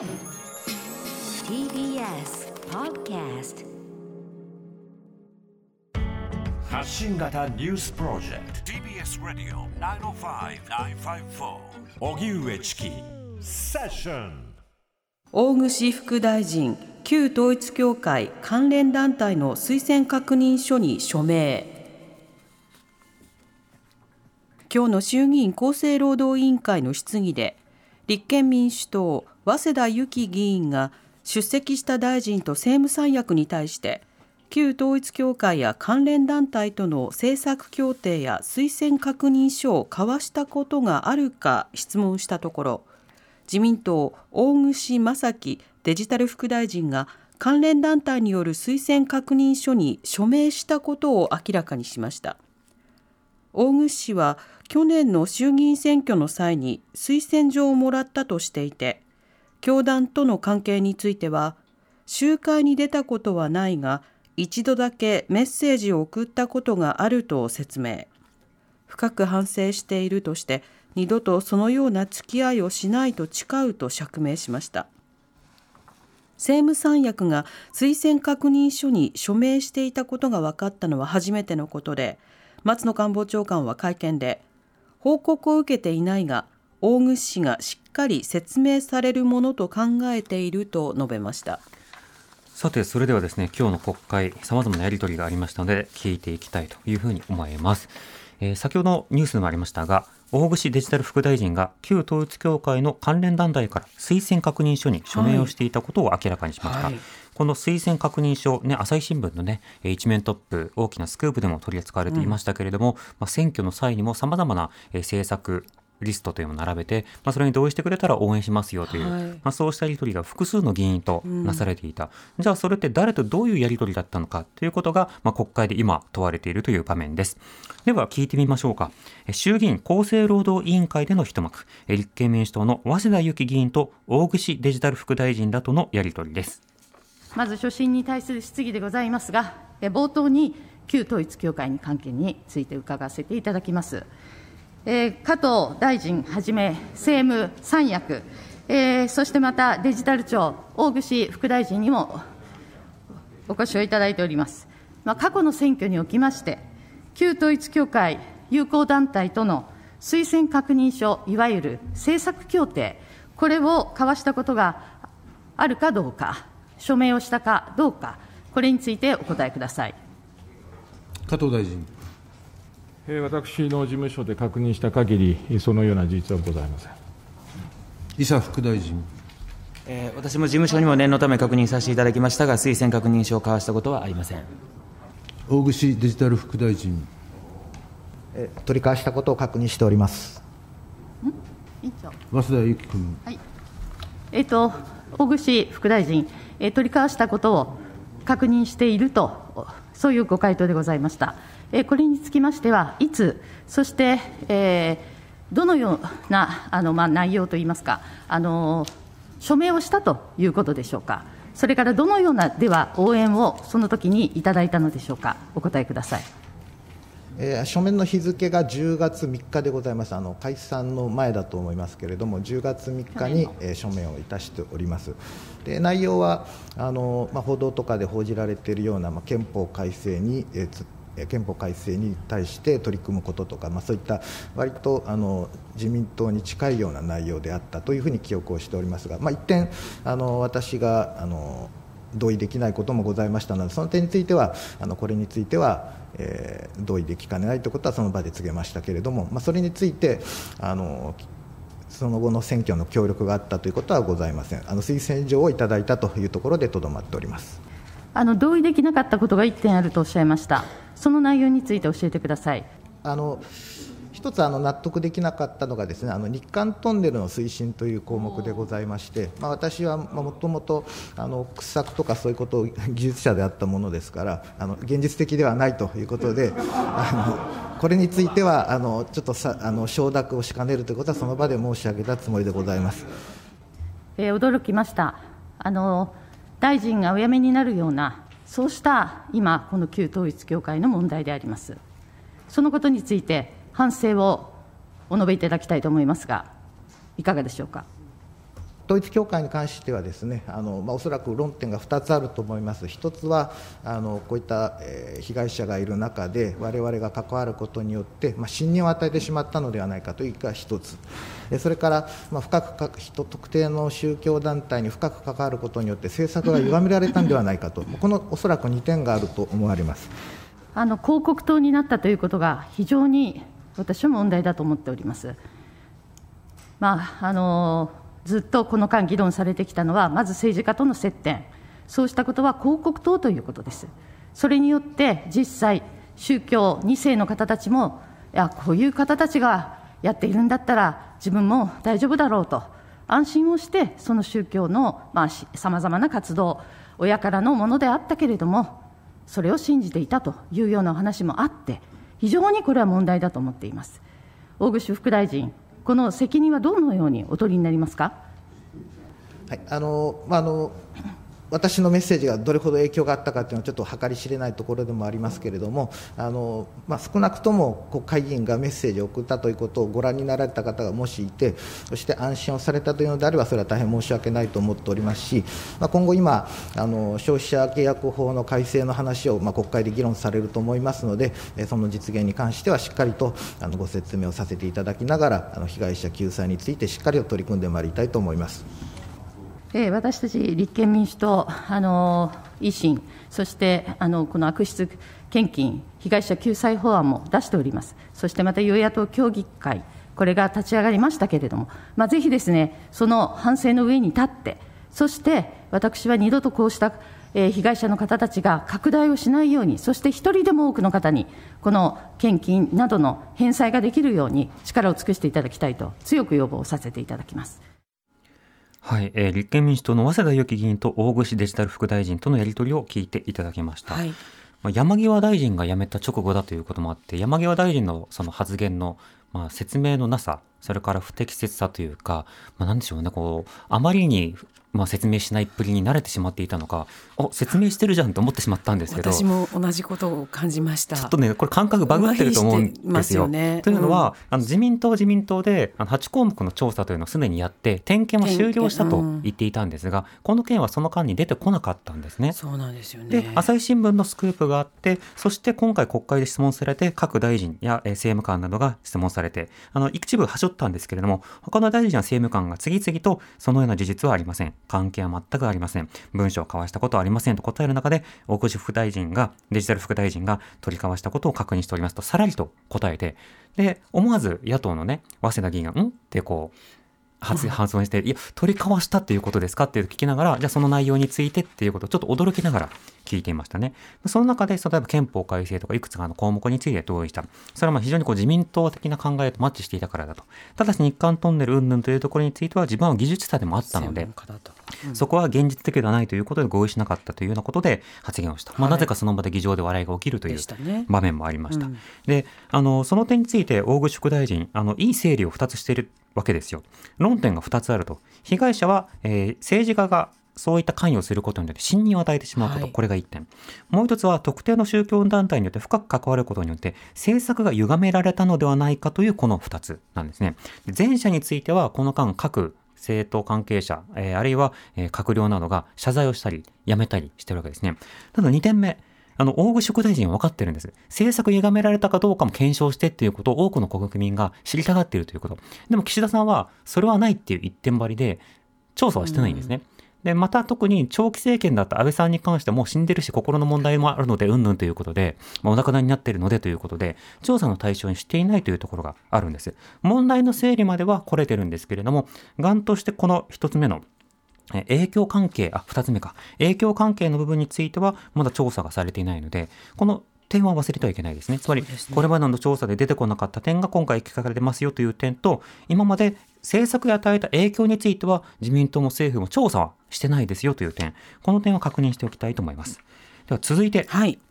TBS Podcast 発信型ニュースプロジェクト。TBS ラディオ905-954おぎゅうえちきセッション。大串副大臣旧統一教会関連団体の推薦確認書に署名。今日の衆議院厚生労働委員会の質疑で立憲民主党早稲田由紀議員が出席した大臣と政務三役に対して旧統一教会や関連団体との政策協定や推薦確認書を交わしたことがあるか質問したところ自民党大串正樹デジタル副大臣が関連団体による推薦確認書に署名したことを明らかにしました。大串氏は去年の衆議院選挙の際に推薦状をもらったとしていて教団との関係については集会に出たことはないが一度だけメッセージを送ったことがあると説明。深く反省しているとして二度とそのような付き合いをしないと誓うと釈明しました。政務三役が推薦確認書に署名していたことが分かったのは初めてのことで松野官房長官は会見で報告を受けていないが大串氏がしっかり説明されるものと考えていると述べましたさて、それではですね、今日の国会、様々なやり取りがありましたので、聞いていきたいというふうに思います。えー、先ほどのニュースでもありましたが、大串デジタル副大臣が旧統一教会の関連団体から推薦確認書に署名をしていたことを明らかにしました。はいはいこの推薦確認書、ね、朝日新聞のね、一面トップ、大きなスクープでも取り扱われていましたけれども、うん、まあ、選挙の際にも様々な政策、リストというのを並べて、まあ、それに同意してくれたら応援しますよという、はい、まあ、そうしたやり取りが複数の議員となされていた、うん、じゃあそれって誰とどういうやり取りだったのかということが、まあ、国会で今問われているという場面です。では聞いてみましょうか。衆議院厚生労働委員会での一幕。立憲民主党の早稲田由紀議員と大串デジタル副大臣らとのやり取りです。まず所信に対する質疑でございますが冒頭に旧統一教会に関係について伺わせていただきます。え、加藤大臣はじめ、政務三役、えー、そしてまたデジタル庁、大串副大臣にもお越しをいただいております。まあ、過去の選挙におきまして、旧統一教会友好団体との推薦確認書、いわゆる政策協定、これを交わしたことがあるかどうか、署名をしたかどうか、これについてお答えください。加藤大臣。私の事務所で確認した限り、そのような事実はございません。伊佐副大臣。えー、私も事務所にも念のため確認させていただきましたが、推薦確認書を交わしたことはありません大串デジタル副大臣。えー、取り交わしたことを確認しております。委員長増田由紀君。はい。えっ、ー、と、大串副大臣、えー、取り交わしたことを確認していると、そういうご回答でございました。これにつきましては、いつ、そして、えー、どのようなあの、まあ、内容といいますか、あの署名をしたということでしょうか、それからどのようなでは応援をその時にいただいたのでしょうか、お答えください。えー、書面の日付が10月3日でございます、あの解散の前だと思いますけれども、10月3日に、えー、書面をいたしております。で内容はあの、まあ、報道とかで報じられているような、まあ、憲法改正に、えー、憲法改正に対して取り組むこととか、まあ、そういった割とあの自民党に近いような内容であったというふうに記憶をしておりますが、まあ、一点あの私があの同意できないこともございましたのでその点についてはあのこれについては、えー、同意できかねないということはその場で告げましたけれども、まあ、それについてあのその後の選挙の協力があったということはございません。あの推薦状をいただいたというところでとどまっております。あの同意できなかったことが1点あるとおっしゃいました。その内容について教えてください。あの一つあの納得できなかったのがですねあの日韓トンネルの推進という項目でございまして、まあ、私はもともと掘削とかそういうことを技術者であったものですからあの現実的ではないということであのこれについてはあのちょっとさあの承諾をしかねるということはその場で申し上げたつもりでございます、えー、驚きました。あの大臣がお辞めになるようなそうした今、この旧統一教会の問題であります。そのことについて、反省をお述べいただきたいと思いますが、いかがでしょうか。統一教会に関してはですねあの、まあ、おそらく論点が2つあると思います、1つはあのこういった、えー被害者がいる中で、我々が関わることによって、まあ、信任を与えてしまったのではないかというのが1つ、えそれから、まあ、深くか人特定の宗教団体に深く関わることによって、政策が歪められたんではないかと、このおそらく2点があると思われます。あの広告塔になったということが非常に私は問題だと思っております。まああのずっとこの間議論されてきたのはまず政治家との接点、そうしたことは広告塔ということです。それによって実際宗教2世の方たちもいやこういう方たちがやっているんだったら自分も大丈夫だろうと安心をしてその宗教のさまざ、まな活動親からのものであったけれどもそれを信じていたというようなお話もあって、非常にこれは問題だと思っています。大串副大臣、この責任はどのようにお取りになりますか？はい、あの、まあ、あの。私のメッセージがどれほど影響があったかというのはちょっと計り知れないところでもありますけれどもあの、まあ、少なくとも国会議員がメッセージを送ったということをご覧になられた方がもしいてそして安心をされたというのであればそれは大変申し訳ないと思っておりますし、まあ、今後今あの消費者契約法の改正の話を、まあ、国会で議論されると思いますのでその実現に関してはしっかりとあのご説明をさせていただきながらあの被害者救済についてしっかりと取り組んでまいりたいと思います。え私たち立憲民主党、あの維新、そしてあのこの悪質献金被害者救済法案も出しております、そしてまた与野党協議会、これが立ち上がりましたけれども、まあ、ぜひですね、その反省の上に立って、そして私は二度とこうした、え被害者の方たちが拡大をしないように、そして一人でも多くの方に、この献金などの返済ができるように力を尽くしていただきたいと、強く要望させていただきます。はい、えー立憲民主党の早稲田由紀議員と大串デジタル副大臣とのやり取りを聞いていただきました。はいまあ、山際大臣が辞めた直後だということもあって、山際大臣のその発言の、まあ、説明のなさ、それから不適切さというか、まあ、なんでしょうね、こう、あまりに、まあ、説明しないっぷりに慣れてしまっていたのか、お、説明してるじゃんと思ってしまったんですけど、私も同じことを感じました。ちょっとね、これ感覚バグってると思うんですよ。すよねというのは、あの自民党自民党であの8項目の調査というのをすでにやって点検は終了したと言っていたんですが、この件はその間に出てこなかったんですね。そうなんですよね。で朝日新聞のスクープがあってそして今回国会で質問されて各大臣やえー政務官などが質問されてあの一部はしょったんですけれども他の大臣や政務官が次々とそのような事実はありません関係は全くありません文書を交わしたことはありませんと答える中で大越副大臣がデジタル副大臣が取り交わしたことを確認しておりますとさらりと答えてで思わず野党のね早稲田議員が「ん?」ってこう発発音して、いや、取り交わしたっていうことですかっていう聞きながら、じゃあその内容についてっていうことをちょっと驚きながら聞いていましたね。その中で、例えば憲法改正とかいくつかの項目について同意した。それはまあ非常にこう自民党的な考えとマッチしていたからだと。ただし日韓トンネル云々というところについては自分は技術者でもあったので、そこは現実的ではないということで合意しなかったというようなことで発言をした。まあ、はいなぜかその場で議場で笑いが起きるという場面もありました。うんで、あの、その点について大口副大臣、あの、いい整理を2つしているわけですよ。論点が2つあると。被害者は、えー政治家がそういった関与をすることによって信任を与えてしまうこと、はいこれが1点。もう一つは特定の宗教団体によって深く関わることによって政策が歪められたのではないかというこの2つなんですね。で前者についてはこの間各政党関係者、えーあるいは、えー閣僚などが謝罪をしたり、辞めたりしてるわけですね。ただ2点目、あの、大口副大臣は分かってるんです。政策歪められたかどうかも検証してっていうことを多くの国民が知りたがっているということ。でも岸田さんは、それはないっていう一点張りで、調査はしてないんですね。で、また特に長期政権だった安倍さんに関してはもう死んでるし心の問題もあるので、うんぬんということで、まあ、お亡くなりになっているのでということで、調査の対象にしていないというところがあるんです。問題の整理までは来れてるんですけれども、がんとしてこの一つ目のえ影響関係、あ、二つ目か。影響関係の部分については、まだ調査がされていないので、この点は忘れてはいけないですね。つまり、これまでの調査で出てこなかった点が今回聞かれてますよという点と、今まで政策に与えた影響については、自民党も政府も調査はしてないですよという点、この点は確認しておきたいと思います。では続いて、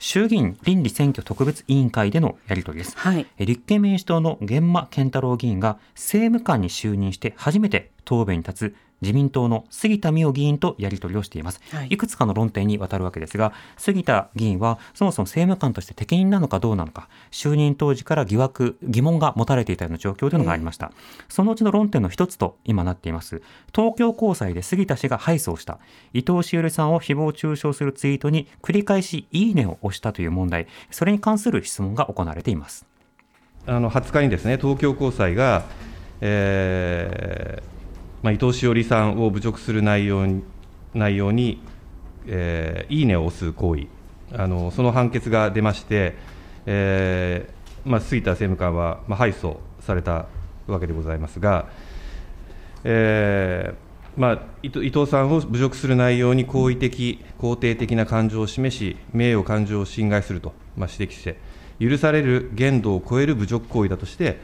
衆議院倫理選挙特別委員会でのやり取りです。はいえ立憲民主党の源馬健太郎議員が政務官に就任して初めて答弁に立つ自民党の杉田水脈議員とやり取りをしています、はい。いくつかの論点にわたるわけですが杉田議員はそもそも政務官として適任なのかどうなのか就任当時から疑惑疑問が持たれていたような状況というのがありました、そのうちの論点の一つと今なっています。東京高裁で杉田氏が敗訴をした。伊藤詩織さんを誹謗中傷するツイートに繰り返しいいねを押したという問題。それに関する質問が行われています。あの20日にですね東京高裁が、えーまあ、伊藤詩織さんを侮辱する内容に内容に、えーいいねを押す行為。あの、その判決が出まして、えーまあ、杉田政務官は、まあ、敗訴されたわけでございますが、えーまあ、伊藤さんを侮辱する内容に好意的、肯定的な感情を示し、名誉感情を侵害すると、まあ、指摘して、許される限度を超える侮辱行為だとして、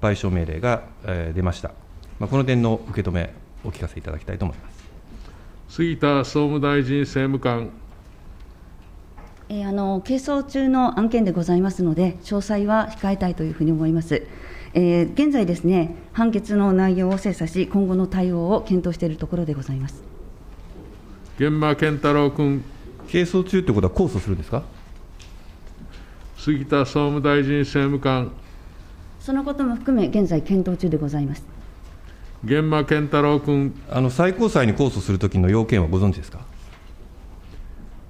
賠償命令が、えー出ました、この点の受け止め、お聞かせいただきたいと思います。杉田総務大臣政務官。えーあの係争中の案件でございますので、詳細は控えたいというふうに思います。えー現在ですね、判決の内容を精査し、今後の対応を検討しているところでございます。源馬健太郎君。係争中ということは、控訴するんですか？杉田総務大臣政務官。そのことも含め、現在検討中でございます。源馬健太郎君。あの最高裁に控訴するときの要件はご存知ですか？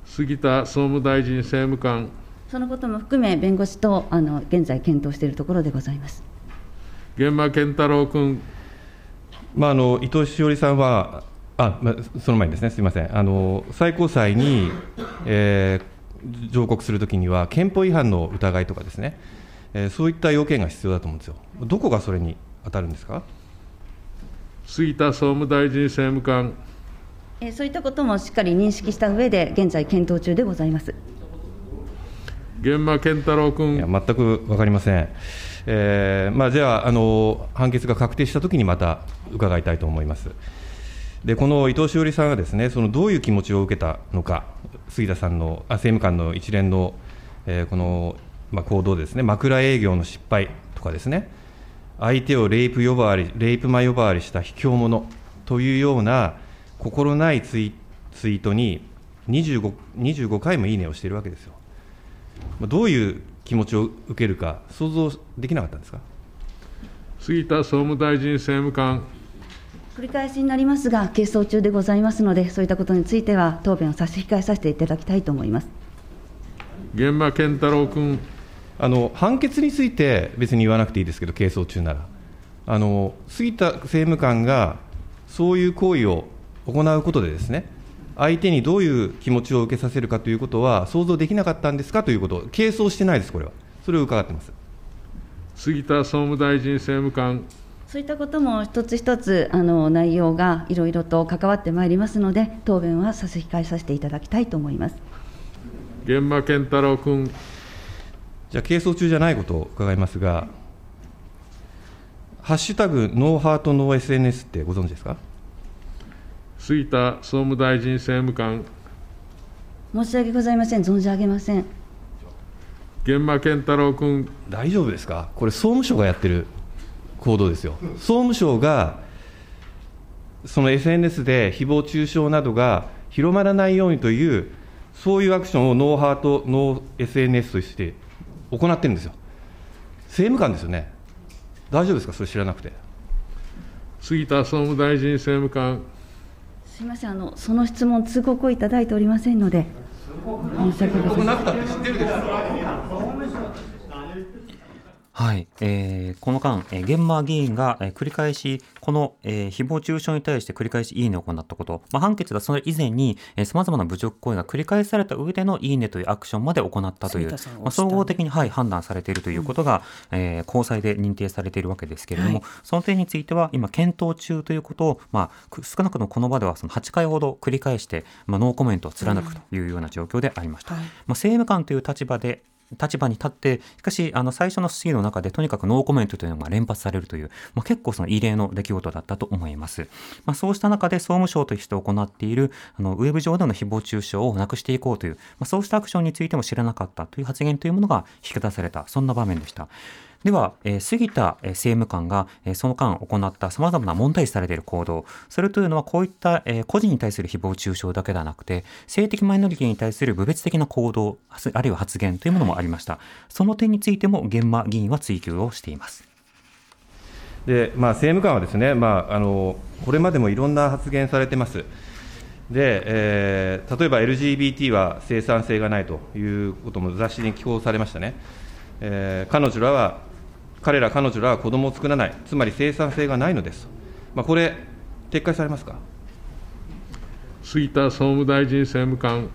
杉田総務大臣政務官。そのことも含め、弁護士とあの現在検討しているところでございます。源馬健太郎君。まあ、あの伊藤詩織さんは、あまあ、その前にですね、すみません、あの最高裁に、えー上告するときには、憲法違反の疑いとかですね、えーそういった要件が必要だと思うんですよ。どこがそれに当たるんですか？杉田総務大臣政務官。えーそういったこともしっかり認識した上で、現在検討中でございます。源馬健太郎君。いや全く分かりません。えーまあ、じゃああの、判決が確定したときにまた伺いたいと思います。でこの伊藤詩織さんがですねそのどういう気持ちを受けたのか、杉田さんのあ政務官の一連の、えーこの、まあ、行動ですね、枕営業の失敗とかですね、相手をレイプ呼ばわり、レイプ魔呼ばわりした卑怯者というような心ないツイツイートに25、25回もいいねをしているわけですよ。まあどういう気持ちを受けるか、想像できなかったんですか？杉田総務大臣政務官。繰り返しになりますが、係争中でございますので、そういったことについては、答弁を差し控えさせていただきたいと思います。源馬健太郎君。あの判決について別に言わなくていいですけど、係争中なら、あの杉田政務官がそういう行為を行うことで、ですね相手にどういう気持ちを受けさせるかということは、想像できなかったんですかということ、係争してないです、これは、それを伺ってます。杉田総務大臣政務官。そういったことも一つ一つあの内容がいろいろと関わってまいりますので、答弁は差し控えさせていただきたいと思います。源馬健太郎君。じゃあ、係争中じゃないことを伺いますが、ハッシュタグノーハートノー SNS ってご存知ですか？杉田総務大臣政務官。申し訳ございません、存じ上げません。源馬健太郎君。大丈夫ですか、これ、総務省がやってる行動ですよ。総務省がその SNS で誹謗中傷などが広まらないようにという、そういうアクションをノーハート、ノー SNS として行ってるんですよ。政務官ですよね。大丈夫ですか、それ知らなくて。杉田総務大臣政務官。すみません、あのその質問、通告をいただいておりませんので、申し訳ございません。はい、えーこの間、えー、現場議員が、えー繰り返し、この、えー誹謗中傷に対して繰り返しいいねを行ったこと、まあ、判決がそれ以前に、さまざまな侮辱行為が繰り返された上でのいいねというアクションまで行ったという、まあ、総合的に、はい、判断されているということが、えー高裁で認定されているわけですけれども、はい。その点については、今、検討中ということを、まあ、く少なくともこの場ではその8回ほど繰り返して、まあ、ノーコメントを貫くというような状況でありました。はい。まあ、政務官という立場で立場に立って、しかし、あの、最初の質疑の中で、とにかくノーコメントというのが連発されるという、まあ、結構その異例の出来事だったと思います。まあ、そうした中で、総務省として行っている、あの、ウェブ上での誹謗中傷をなくしていこうという、まあ、そうしたアクションについても知らなかったという発言というものが引き出された、そんな場面でした。では、えー杉田政務官が、えーその間行ったさまざまな問題視されている行動、それというのはこういった、えー個人に対する誹謗中傷だけではなくて、性的マイノリティに対する部別的な行動、あるいは発言というものもありました。その点についても、現場議員は追及をしています。で、まあ、政務官はですね、まあ、あのこれまでもいろんな発言されてます。で、えー例えば LGBT は生産性がないということも雑誌に寄稿されましたね。えー彼女らは、彼ら彼女らは子供を作らない、つまり生産性がないのです。まあ、これ、撤回されますか？杉田総務大臣政務官。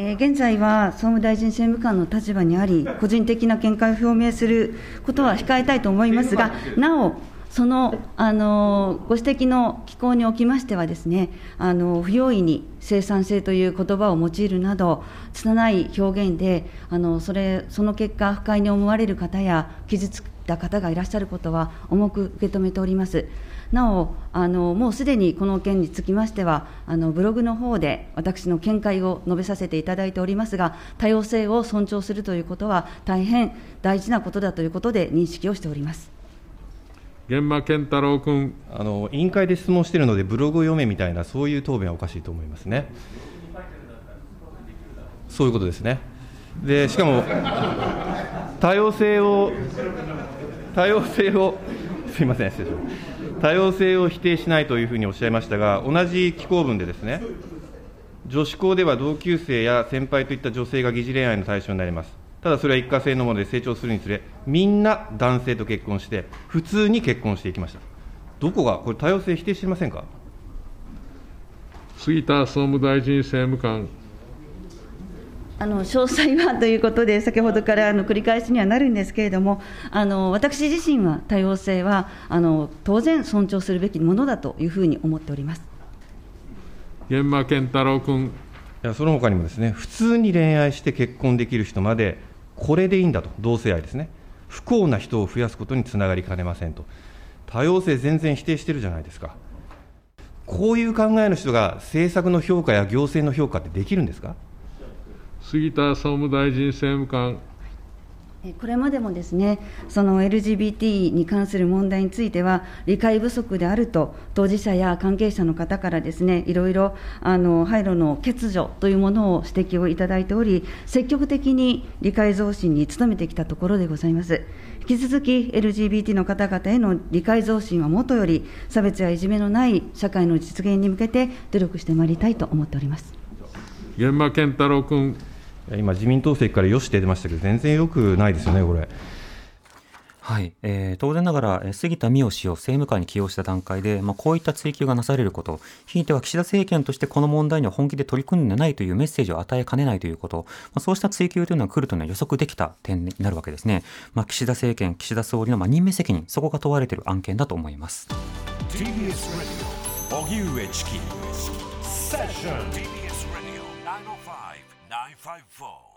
えー現在は総務大臣政務官の立場にあり、個人的な見解を表明することは控えたいと思いますが、なお、その、あのご指摘の機構におきましてはですね、あの不用意に生産性という言葉を用いるなど、拙い表現で、あのそれその結果、不快に思われる方や、傷ついた方がいらっしゃることは重く受け止めております。なお、あのもうすでにこの件につきましては、あのブログの方で私の見解を述べさせていただいておりますが、多様性を尊重するということは、大変大事なことだということで認識をしております。源馬健太郎君。あの委員会で質問しているので、ブログを読めみたいな、そういう答弁はおかしいと思いますね。そういうことですね。で、しかも、多様性を、多様性を、すみません、失礼します。多様性を否定しないというふうにおっしゃいましたが、同じ機構文でですね、女子校では同級生や先輩といった女性が疑似恋愛の対象になります。ただそれは一過性のもので成長するにつれ、みんな男性と結婚して、普通に結婚していきました。どこが、これ、多様性否定していませんか？杉田総務大臣政務官。あの詳細はということで、先ほどからあの繰り返しにはなるんですけれども、あの私自身は多様性はあの当然尊重するべきものだというふうに思っております。源馬健太郎君。いやその他にもですね、普通に恋愛して結婚できる人まで、これでいいんだと、同性愛ですね、不幸な人を増やすことにつながりかねませんと、多様性全然否定してるじゃないですか。こういう考えの人が政策の評価や行政の評価ってできるんですか？杉田総務大臣政務官。これまでもですね、その LGBT に関する問題については、理解不足であると、当事者や関係者の方からですね、いろいろあの廃炉の欠如というものを指摘をいただいており、積極的に理解増進に努めてきたところでございます。引き続き LGBT の方々への理解増進はもとより、差別やいじめのない社会の実現に向けて努力してまいりたいと思っております。源馬健太郎君。今、自民党席からよしって出ましたけど、全然よくないですよね、これ。はい、えー当然ながら、えー杉田水脈氏を政務官に起用した段階で、まあ、こういった追及がなされること、ひいては岸田政権としてこの問題には本気で取り組んでないというメッセージを与えかねないということ、まあ、そうした追及というのが来るというのは予測できた点になるわけですね。まあ、岸田政権、岸田総理のまあ任命責任、そこが問われている案件だと思います。five four.